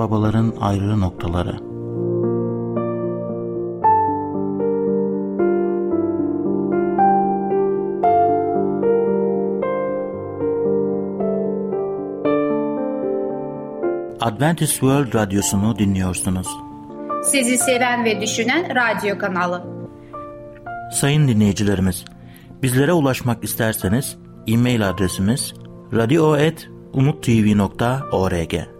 babaların ayrı noktaları. Adventist World Radyosu'nu dinliyorsunuz. Sizi seven ve düşünen radyo kanalı. Sayın dinleyicilerimiz, bizlere ulaşmak isterseniz e-mail adresimiz radio.umutv.org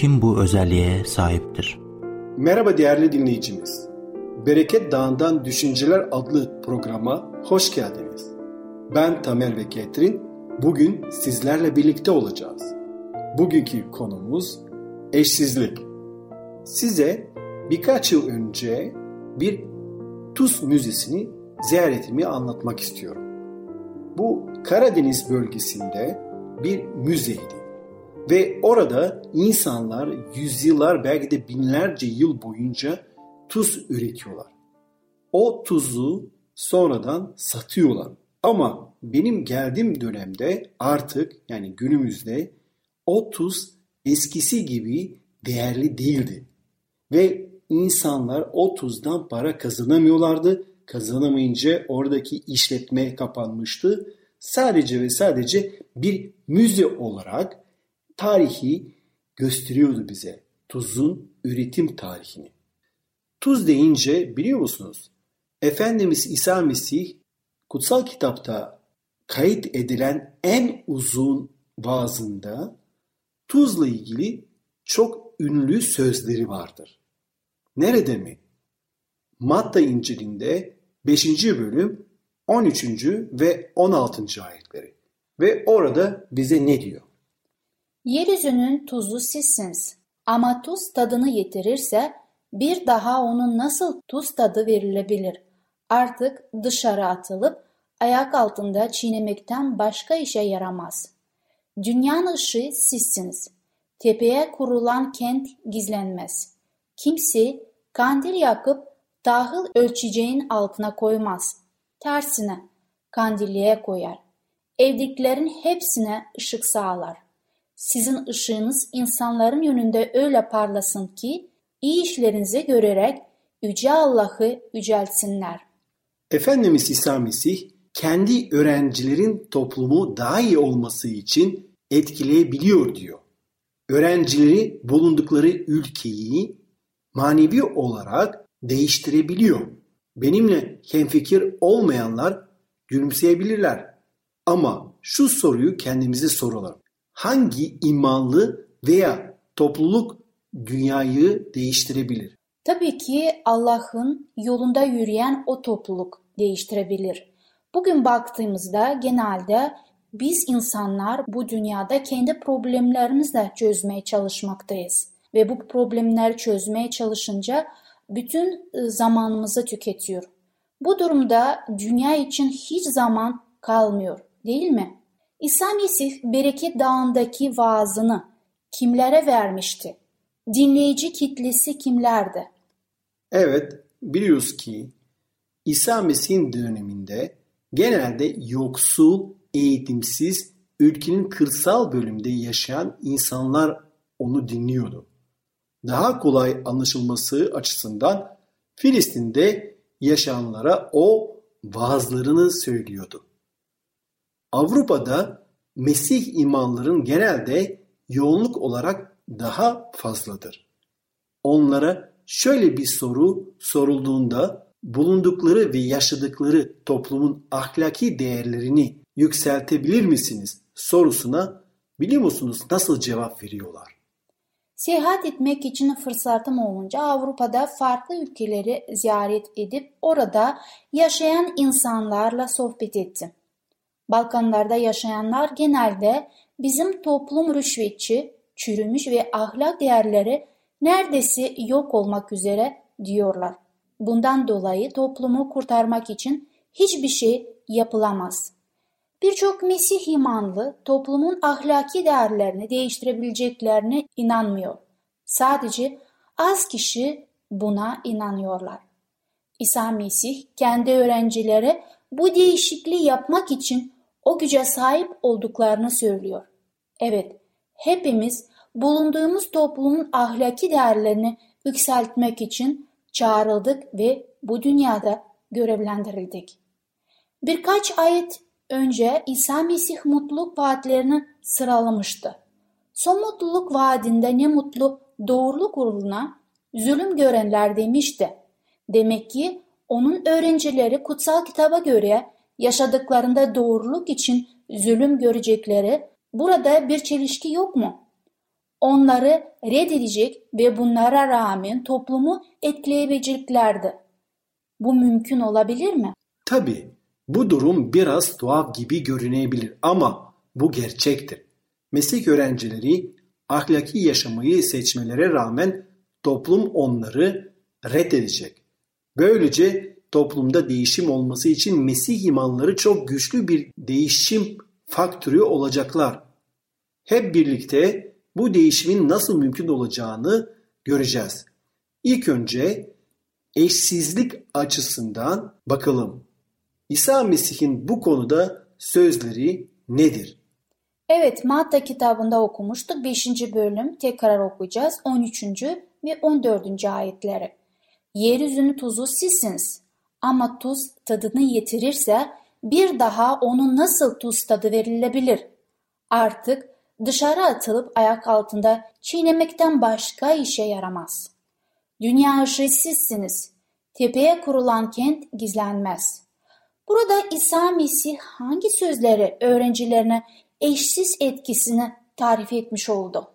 Kim bu özelliğe sahiptir? Merhaba değerli dinleyicimiz. Bereket Dağı'ndan Düşünceler adlı programa hoş geldiniz. Ben Tamer ve Ketrin. Bugün sizlerle birlikte olacağız. Bugünkü konumuz eşsizlik. Size birkaç yıl önce bir Tuz Müzesi'ni ziyaretimi anlatmak istiyorum. Bu Karadeniz bölgesinde bir müzeydi. Ve orada insanlar yüzyıllar belki de binlerce yıl boyunca tuz üretiyorlar. O tuzu sonradan satıyorlar. Ama benim geldiğim dönemde artık yani günümüzde o tuz eskisi gibi değerli değildi. Ve insanlar o tuzdan para kazanamıyorlardı. Kazanamayınca oradaki işletme kapanmıştı. Sadece ve sadece bir müze olarak tarihi gösteriyordu bize. Tuzun üretim tarihini. Tuz deyince biliyor musunuz? Efendimiz İsa Mesih kutsal kitapta kayıt edilen en uzun vaazında tuzla ilgili çok ünlü sözleri vardır. Nerede mi? Matta İncil'inde 5. bölüm 13. ve 16. ayetleri. Ve orada bize ne diyor? Yeryüzünün tuzu sizsiniz. Ama tuz tadını yitirirse bir daha onun nasıl tuz tadı verilebilir? Artık dışarı atılıp ayak altında çiğnemekten başka işe yaramaz. Dünyanın ışığı sizsiniz. Tepeye kurulan kent gizlenmez. Kimse kandil yakıp tahıl ölçeceğin altına koymaz. Tersine kandilliğe koyar. Evdekilerin hepsine ışık sağlar. Sizin ışığınız insanların yönünde öyle parlasın ki iyi işlerinizi görerek Yüce Allah'ı yüceltsinler. Efendimiz İsa Mesih kendi öğrencilerin toplumu daha iyi olması için etkileyebiliyor diyor. Öğrencileri bulundukları ülkeyi manevi olarak değiştirebiliyor. Benimle hemfikir olmayanlar gülümseyebilirler. Ama şu soruyu kendimize soralım. Hangi imanlı veya topluluk dünyayı değiştirebilir? Tabii ki Allah'ın yolunda yürüyen o topluluk değiştirebilir. Bugün baktığımızda genelde biz insanlar bu dünyada kendi problemlerimizle çözmeye çalışmaktayız. Ve bu problemleri çözmeye çalışınca bütün zamanımızı tüketiyor. Bu durumda dünya için hiç zaman kalmıyor değil mi? İsa Mesih Bereket Dağı'ndaki vaazını kimlere vermişti? Dinleyici kitlesi kimlerdi? Evet, biliyoruz ki İsa Mesih'in döneminde genelde yoksul, eğitimsiz, ülkenin kırsal bölümde yaşayan insanlar onu dinliyordu. Daha kolay anlaşılması açısından Filistin'de yaşayanlara o vaazlarını söylüyordu. Avrupa'da Mesih imanların genelde yoğunluk olarak daha fazladır. Onlara şöyle bir soru sorulduğunda bulundukları ve yaşadıkları toplumun ahlaki değerlerini yükseltebilir misiniz sorusuna biliyor musunuz nasıl cevap veriyorlar? Seyahat etmek için fırsatım olunca Avrupa'da farklı ülkeleri ziyaret edip orada yaşayan insanlarla sohbet ettim. Balkanlarda yaşayanlar genelde bizim toplum rüşvetçi, çürümüş ve ahlak değerleri neredeyse yok olmak üzere diyorlar. Bundan dolayı toplumu kurtarmak için hiçbir şey yapılamaz. Birçok Mesih imanlı toplumun ahlaki değerlerini değiştirebileceklerine inanmıyor. Sadece az kişi buna inanıyorlar. İsa Mesih kendi öğrencilere bu değişikliği yapmak için o güce sahip olduklarını söylüyor. Evet, hepimiz bulunduğumuz toplumun ahlaki değerlerini yükseltmek için çağrıldık ve bu dünyada görevlendirildik. Birkaç ayet önce İsa Mesih mutluluk vaatlerini sıralamıştı. Son mutluluk vaadinde ne mutlu doğruluk uğruna zulüm görenler demişti. Demek ki onun öğrencileri kutsal kitaba göre yaşadıklarında doğruluk için zulüm görecekleri burada bir çelişki yok mu? Onları reddedecek ve bunlara rağmen toplumu etkileyebileceklerdi. Bu mümkün olabilir mi? Tabii bu durum biraz tuhaf gibi görünebilir ama bu gerçektir. Meslek öğrencileri ahlaki yaşamayı seçmelere rağmen toplum onları reddedecek. Böylece toplumda değişim olması için Mesih imanları çok güçlü bir değişim faktörü olacaklar. Hep birlikte bu değişimin nasıl mümkün olacağını göreceğiz. İlk önce eşsizlik açısından bakalım. İsa Mesih'in bu konuda sözleri nedir? Evet, Matta kitabında okumuştuk. 5. bölüm tekrar okuyacağız. 13. ve 14. ayetleri. Yeryüzünün tuzu sizsiniz. Ama tuz tadını yitirirse bir daha onun nasıl tuz tadı verilebilir? Artık dışarı atılıp ayak altında çiğnemekten başka işe yaramaz. Dünya sizsiniz. Tepeye kurulan kent gizlenmez. Burada İsa Mesih hangi sözleri öğrencilerine eşsiz etkisini tarif etmiş oldu?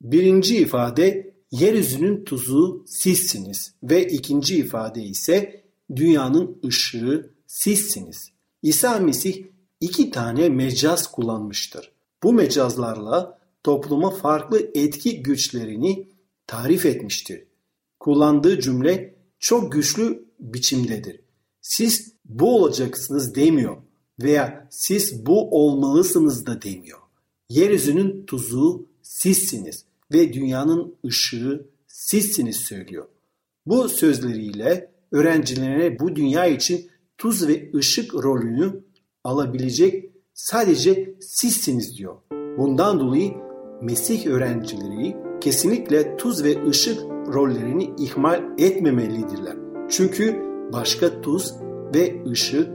Birinci ifade yeryüzünün tuzu sizsiniz ve ikinci ifade ise dünyanın ışığı sizsiniz. İsa Mesih iki tane mecaz kullanmıştır. Bu mecazlarla topluma farklı etki güçlerini tarif etmiştir. Kullandığı cümle çok güçlü biçimdedir. Siz bu olacaksınız demiyor veya siz bu olmalısınız da demiyor. Yeryüzünün tuzu sizsiniz ve dünyanın ışığı sizsiniz söylüyor. Bu sözleriyle öğrencilerine bu dünya için tuz ve ışık rolünü alabilecek sadece sizsiniz diyor. Bundan dolayı Mesih öğrencileri kesinlikle tuz ve ışık rollerini ihmal etmemelidirler. Çünkü başka tuz ve ışık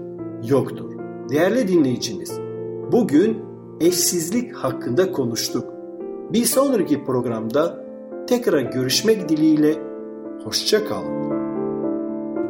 yoktur. Değerli dinleyicimiz, bugün eşsizlik hakkında konuştuk. Bir sonraki programda tekrar görüşmek dileğiyle hoşça kalın.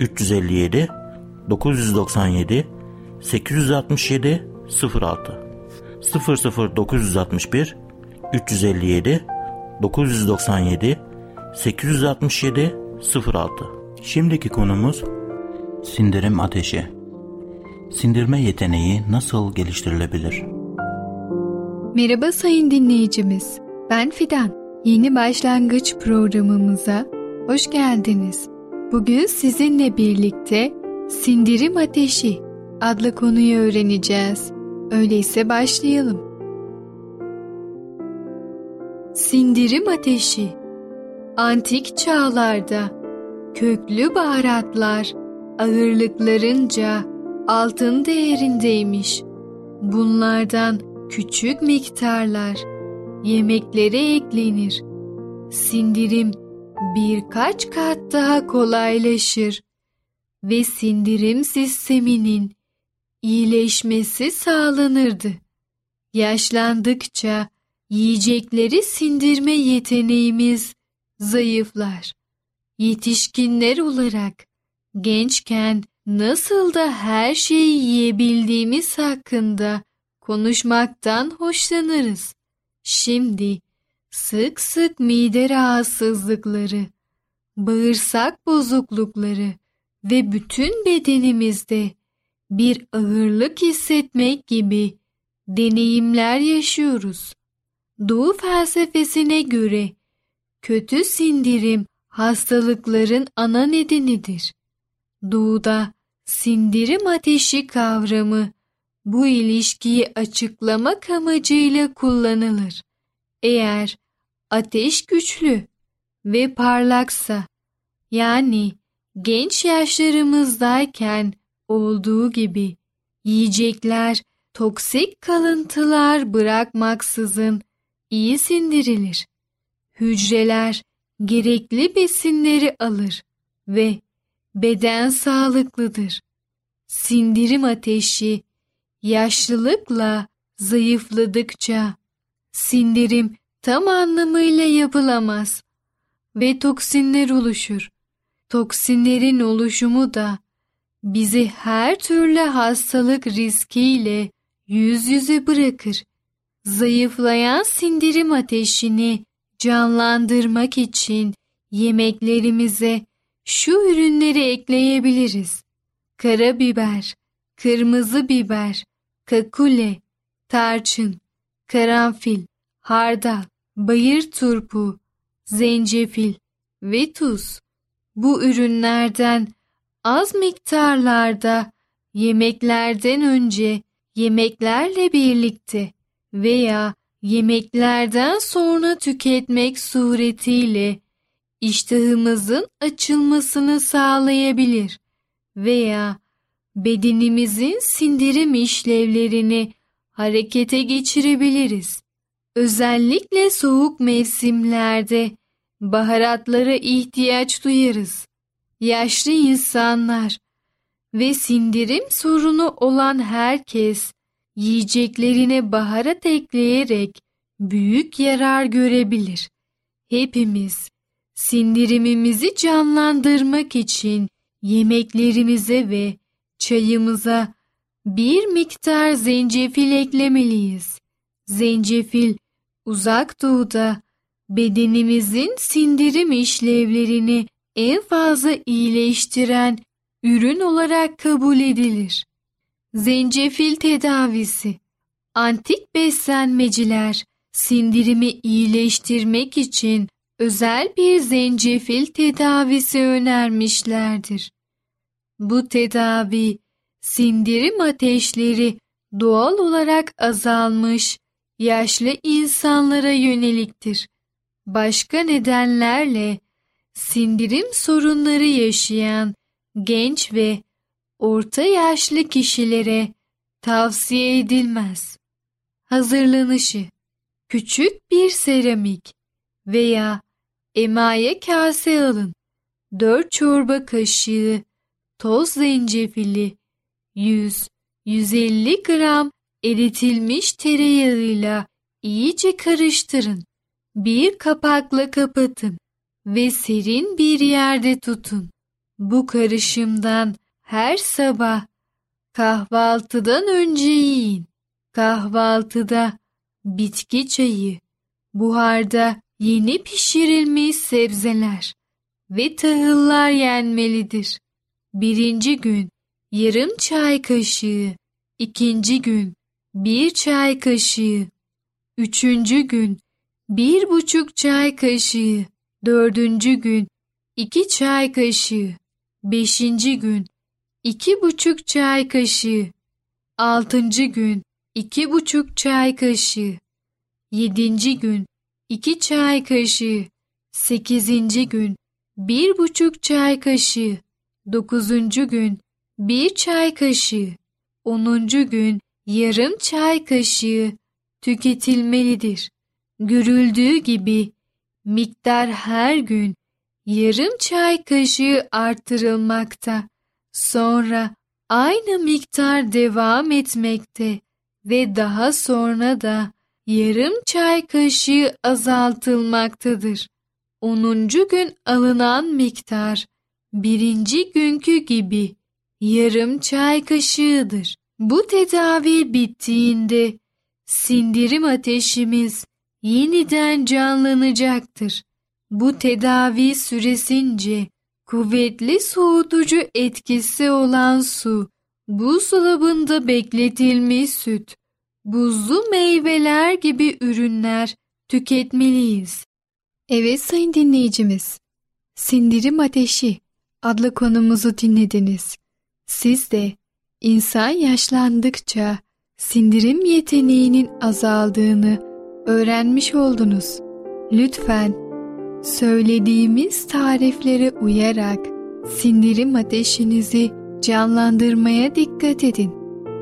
357 997 867 06 00961 357 997 867 06 Şimdiki konumuz sindirim ateşi. Sindirme yeteneği nasıl geliştirilebilir? Merhaba sayın dinleyicimiz. Ben Fidan. Yeni başlangıç programımıza hoş geldiniz. Bugün sizinle birlikte sindirim ateşi adlı konuyu öğreneceğiz. Öyleyse başlayalım. Sindirim ateşi Antik çağlarda köklü baharatlar ağırlıklarınca altın değerindeymiş. Bunlardan küçük miktarlar yemeklere eklenir. Sindirim birkaç kat daha kolaylaşır ve sindirim sisteminin iyileşmesi sağlanırdı. Yaşlandıkça yiyecekleri sindirme yeteneğimiz zayıflar. Yetişkinler olarak gençken nasıl da her şeyi yiyebildiğimiz hakkında konuşmaktan hoşlanırız. Şimdi sık sık mide rahatsızlıkları, bağırsak bozuklukları ve bütün bedenimizde bir ağırlık hissetmek gibi deneyimler yaşıyoruz. Doğu felsefesine göre kötü sindirim hastalıkların ana nedenidir. Doğuda sindirim ateşi kavramı bu ilişkiyi açıklamak amacıyla kullanılır. Eğer ateş güçlü ve parlaksa yani genç yaşlarımızdayken olduğu gibi yiyecekler toksik kalıntılar bırakmaksızın iyi sindirilir. Hücreler gerekli besinleri alır ve beden sağlıklıdır. Sindirim ateşi yaşlılıkla zayıfladıkça sindirim tam anlamıyla yapılamaz ve toksinler oluşur. Toksinlerin oluşumu da bizi her türlü hastalık riskiyle yüz yüze bırakır. Zayıflayan sindirim ateşini canlandırmak için yemeklerimize şu ürünleri ekleyebiliriz. Karabiber, kırmızı biber, kakule, tarçın, karanfil, hardal, bayır turpu, zencefil ve tuz. Bu ürünlerden az miktarlarda yemeklerden önce yemeklerle birlikte veya yemeklerden sonra tüketmek suretiyle iştahımızın açılmasını sağlayabilir veya bedenimizin sindirim işlevlerini harekete geçirebiliriz. Özellikle soğuk mevsimlerde baharatlara ihtiyaç duyarız. Yaşlı insanlar ve sindirim sorunu olan herkes yiyeceklerine baharat ekleyerek büyük yarar görebilir. Hepimiz sindirimimizi canlandırmak için yemeklerimize ve çayımıza bir miktar zencefil eklemeliyiz. Zencefil uzak doğuda bedenimizin sindirim işlevlerini en fazla iyileştiren ürün olarak kabul edilir. Zencefil tedavisi Antik beslenmeciler sindirimi iyileştirmek için özel bir zencefil tedavisi önermişlerdir. Bu tedavi sindirim ateşleri doğal olarak azalmış yaşlı insanlara yöneliktir. Başka nedenlerle sindirim sorunları yaşayan genç ve orta yaşlı kişilere tavsiye edilmez. Hazırlanışı Küçük bir seramik veya emaye kase alın. 4 çorba kaşığı toz zencefili 100-150 gram eritilmiş tereyağıyla iyice karıştırın. Bir kapakla kapatın ve serin bir yerde tutun. Bu karışımdan her sabah kahvaltıdan önce yiyin. Kahvaltıda bitki çayı, buharda yeni pişirilmiş sebzeler ve tahıllar yenmelidir. Birinci gün yarım çay kaşığı, ikinci gün bir çay kaşığı, üçüncü gün. Bir buçuk çay kaşığı, dördüncü gün. İki çay kaşığı, beşinci gün. İki buçuk çay kaşığı, altıncı gün. İki buçuk çay kaşığı, yedinci gün. İki çay kaşığı, Sekizinci gün. Bir buçuk çay kaşığı. Dokuzuncu gün. Bir çay kaşığı. Onuncu gün yarım çay kaşığı tüketilmelidir. Görüldüğü gibi miktar her gün yarım çay kaşığı artırılmakta. Sonra aynı miktar devam etmekte ve daha sonra da yarım çay kaşığı azaltılmaktadır. 10. gün alınan miktar birinci günkü gibi yarım çay kaşığıdır. Bu tedavi bittiğinde sindirim ateşimiz yeniden canlanacaktır. Bu tedavi süresince kuvvetli soğutucu etkisi olan su, buzdolabında bekletilmiş süt, buzlu meyveler gibi ürünler tüketmeliyiz. Evet sayın dinleyicimiz, Sindirim Ateşi adlı konumuzu dinlediniz. Siz de insan yaşlandıkça sindirim yeteneğinin azaldığını öğrenmiş oldunuz. Lütfen söylediğimiz tariflere uyarak sindirim ateşinizi canlandırmaya dikkat edin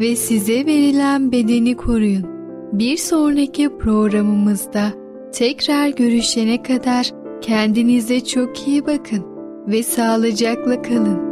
ve size verilen bedeni koruyun. Bir sonraki programımızda tekrar görüşene kadar kendinize çok iyi bakın ve sağlıcakla kalın.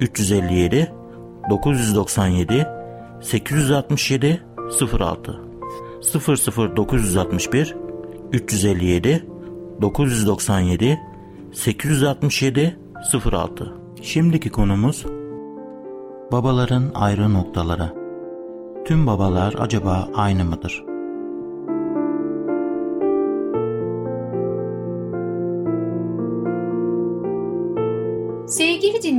357 997 867 06 00961 357 997 867 06 Şimdiki konumuz babaların ayrı noktaları. Tüm babalar acaba aynı mıdır?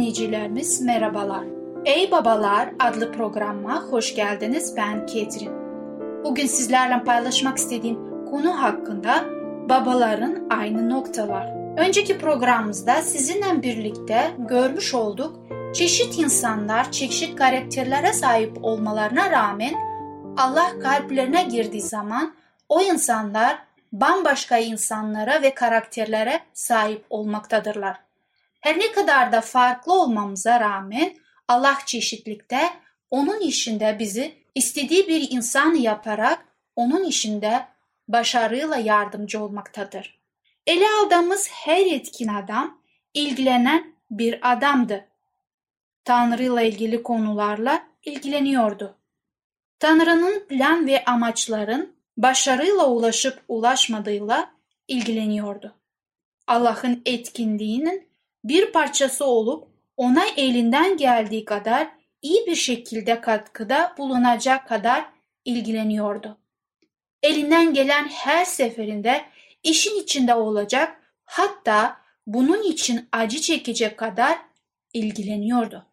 Dinleyicilerimiz merhabalar. Ey Babalar adlı programıma hoş geldiniz. Ben Ketrin. Bugün sizlerle paylaşmak istediğim konu hakkında babaların aynı noktalar. Önceki programımızda sizinle birlikte görmüş olduk çeşit insanlar çeşit karakterlere sahip olmalarına rağmen Allah kalplerine girdiği zaman o insanlar bambaşka insanlara ve karakterlere sahip olmaktadırlar. Her ne kadar da farklı olmamıza rağmen Allah çeşitlikte onun işinde bizi istediği bir insan yaparak onun işinde başarıyla yardımcı olmaktadır. Ele aldığımız her etkin adam ilgilenen bir adamdı. Tanrı ile ilgili konularla ilgileniyordu. Tanrı'nın plan ve amaçların başarıyla ulaşıp ulaşmadığıyla ilgileniyordu. Allah'ın etkinliğinin bir parçası olup ona elinden geldiği kadar iyi bir şekilde katkıda bulunacak kadar ilgileniyordu. Elinden gelen her seferinde işin içinde olacak hatta bunun için acı çekecek kadar ilgileniyordu.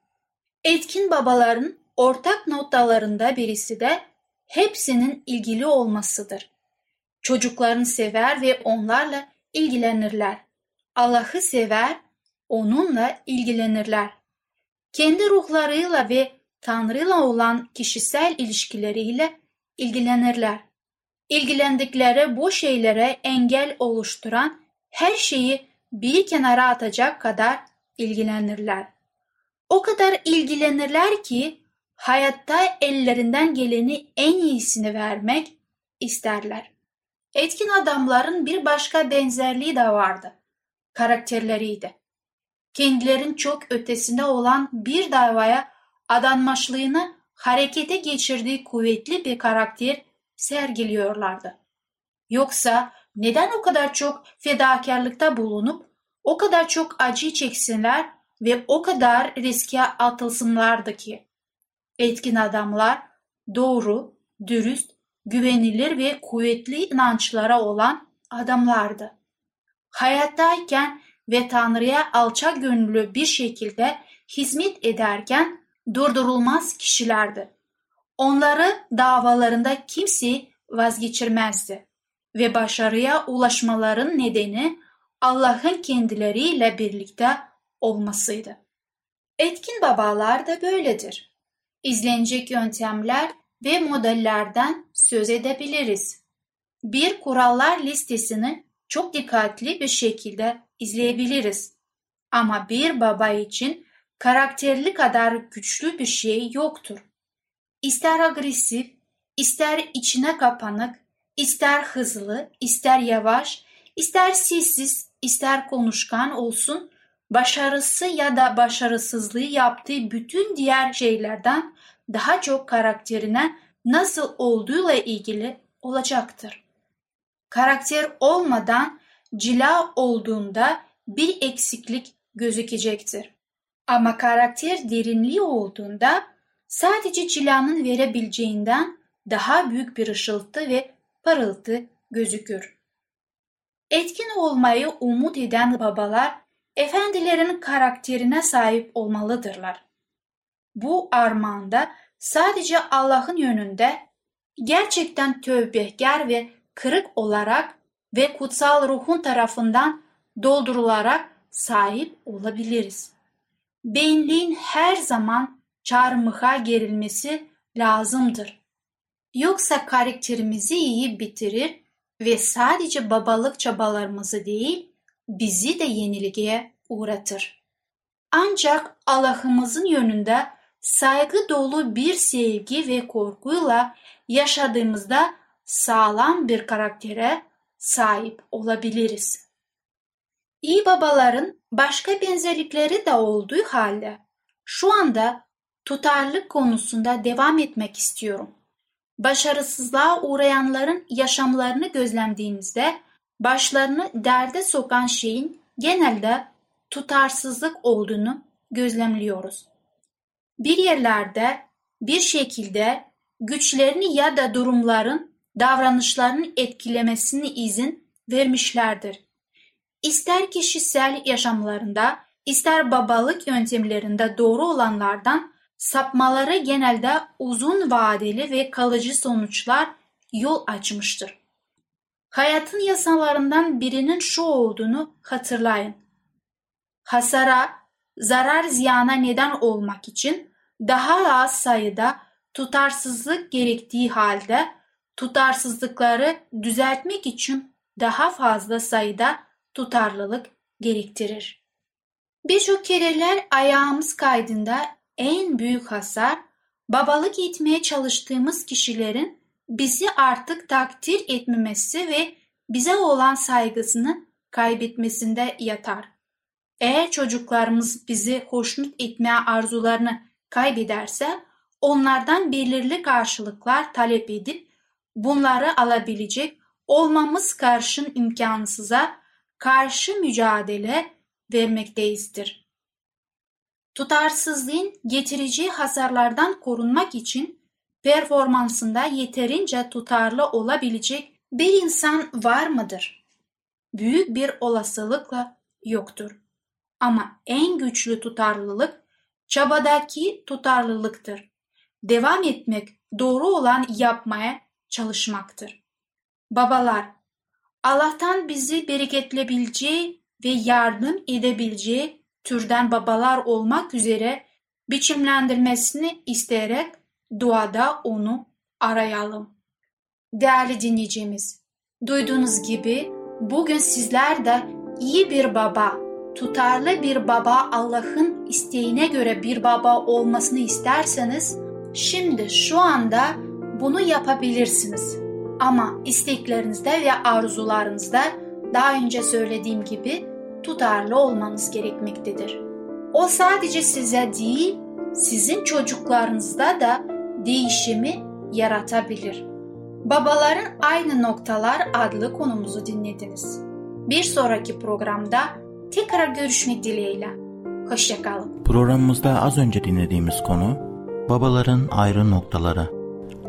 Etkin babaların ortak noktalarında birisi de hepsinin ilgili olmasıdır. Çocuklarını sever ve onlarla ilgilenirler. Allah'ı sever, onunla ilgilenirler. Kendi ruhlarıyla ve Tanrı'yla olan kişisel ilişkileriyle ilgilenirler. İlgilendikleri bu şeylere engel oluşturan her şeyi bir kenara atacak kadar ilgilenirler. O kadar ilgilenirler ki hayatta ellerinden geleni en iyisini vermek isterler. Etkin adamların bir başka benzerliği de vardı. Karakterleriydi. Kendilerin çok ötesinde olan bir davaya adanmışlığını harekete geçirdiği kuvvetli bir karakter sergiliyorlardı. Yoksa neden o kadar çok fedakarlıkta bulunup o kadar çok acı çeksinler ve o kadar riske atılsınlardı ki? Etkin adamlar doğru, dürüst, güvenilir ve kuvvetli inançlara olan adamlardı. Hayattayken ve Tanrı'ya alçak gönüllü bir şekilde hizmet ederken durdurulmaz kişilerdi. Onları davalarında kimse vazgeçirmezdi ve başarıya ulaşmaların nedeni Allah'ın kendileriyle birlikte olmasıydı. Etkin babalar da böyledir. İzlenecek yöntemler ve modellerden söz edebiliriz. Bir kurallar listesini çok dikkatli bir şekilde izleyebiliriz. Ama bir baba için karakterli kadar güçlü bir şey yoktur. İster agresif, ister içine kapanık, ister hızlı, ister yavaş, ister sessiz, ister konuşkan olsun, başarısı ya da başarısızlığı yaptığı bütün diğer şeylerden daha çok karakterine nasıl olduğuyla ilgili olacaktır. Karakter olmadan cila olduğunda bir eksiklik gözükecektir. Ama karakter derinliği olduğunda sadece cilanın verebileceğinden daha büyük bir ışıltı ve parıltı gözükür. Etkin olmayı umut eden babalar efendilerin karakterine sahip olmalıdırlar. Bu armağanda sadece Allah'ın yönünde gerçekten tövbehkar ve kırık olarak ve kutsal ruhun tarafından doldurularak sahip olabiliriz. Benliğin her zaman çarmıha gerilmesi lazımdır. Yoksa karakterimizi iyi bitirir ve sadece babalık çabalarımızı değil, bizi de yenilgiye uğratır. Ancak Allah'ımızın yönünde saygı dolu bir sevgi ve korkuyla yaşadığımızda sağlam bir karaktere sahip olabiliriz. İyi babaların başka benzerlikleri de olduğu halde şu anda tutarlılık konusunda devam etmek istiyorum. Başarısızlığa uğrayanların yaşamlarını gözlemlediğimizde başlarını derde sokan şeyin genelde tutarsızlık olduğunu gözlemliyoruz. Bir yerlerde bir şekilde güçlerini ya da durumların davranışlarını etkilemesini izin vermişlerdir. İster kişisel yaşamlarında, ister babalık yöntemlerinde doğru olanlardan sapmaları genelde uzun vadeli ve kalıcı sonuçlar yol açmıştır. Hayatın yasalarından birinin şu olduğunu hatırlayın. Hasara, zarar ziyana neden olmak için daha az sayıda tutarsızlık gerektiği halde tutarsızlıkları düzeltmek için daha fazla sayıda tutarlılık gerektirir. Birçok kereler ayağımız kaydında en büyük hasar babalık etmeye çalıştığımız kişilerin bizi artık takdir etmemesi ve bize olan saygısını kaybetmesinde yatar. Eğer çocuklarımız bizi hoşnut etmeye arzularını kaybederse onlardan belirli karşılıklar talep edip bunları alabilecek olmamız karşın imkansıza karşı mücadele vermekteyizdir. Tutarsızlığın getireceği hasarlardan korunmak için performansında yeterince tutarlı olabilecek bir insan var mıdır? Büyük bir olasılıkla yoktur. Ama en güçlü tutarlılık çabadaki tutarlılıktır. Devam etmek, doğru olan yapmaya çalışmaktır. Babalar, Allah'tan bizi bereketlebileceği ve yardım edebileceği türden babalar olmak üzere biçimlendirmesini isteyerek duada onu arayalım. Değerli dinleyicimiz, duyduğunuz gibi bugün sizler de iyi bir baba, tutarlı bir baba Allah'ın isteğine göre bir baba olmasını isterseniz şimdi şu anda bunu yapabilirsiniz. Ama isteklerinizde ve arzularınızda daha önce söylediğim gibi tutarlı olmanız gerekmektedir. O sadece size değil, sizin çocuklarınızda da değişimi yaratabilir. Babaların Aynı Noktalar adlı konumuzu dinlediniz. Bir sonraki programda tekrar görüşmek dileğiyle. Hoşçakalın. Programımızda az önce dinlediğimiz konu babaların ayrı noktaları.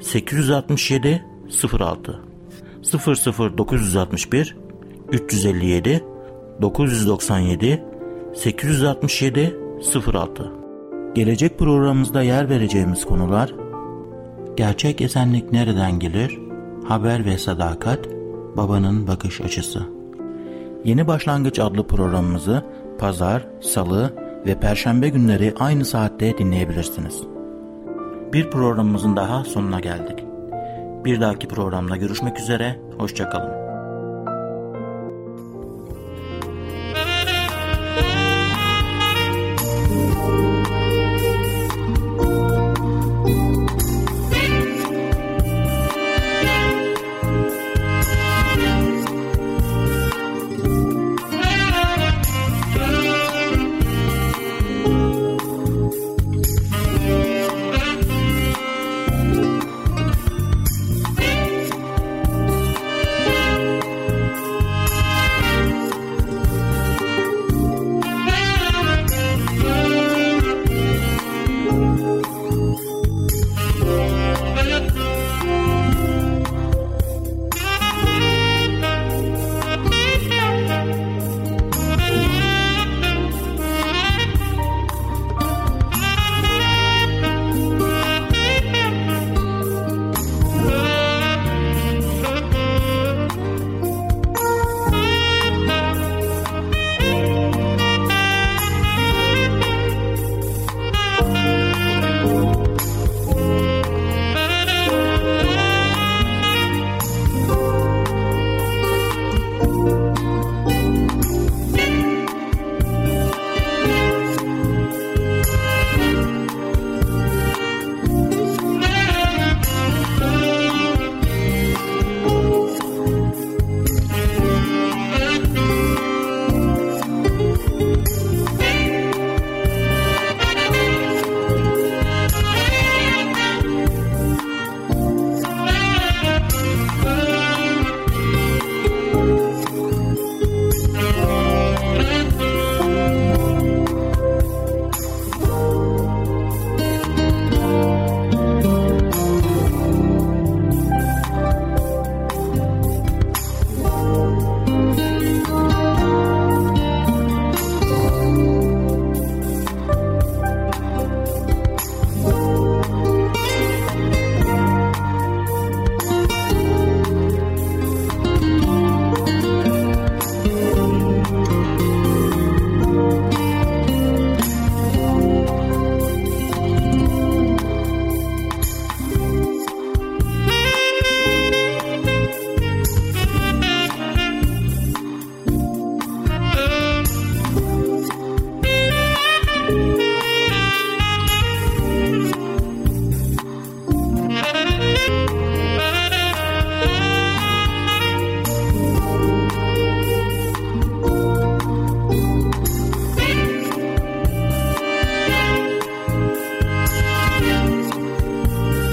867 06 00961 357 997 867 06 Gelecek programımızda yer vereceğimiz konular Gerçek esenlik nereden gelir? Haber ve sadakat, babanın bakış açısı. Yeni Başlangıç adlı programımızı pazar, salı ve perşembe günleri aynı saatte dinleyebilirsiniz. Bir programımızın daha sonuna geldik. Bir dahaki programda görüşmek üzere, hoşçakalın.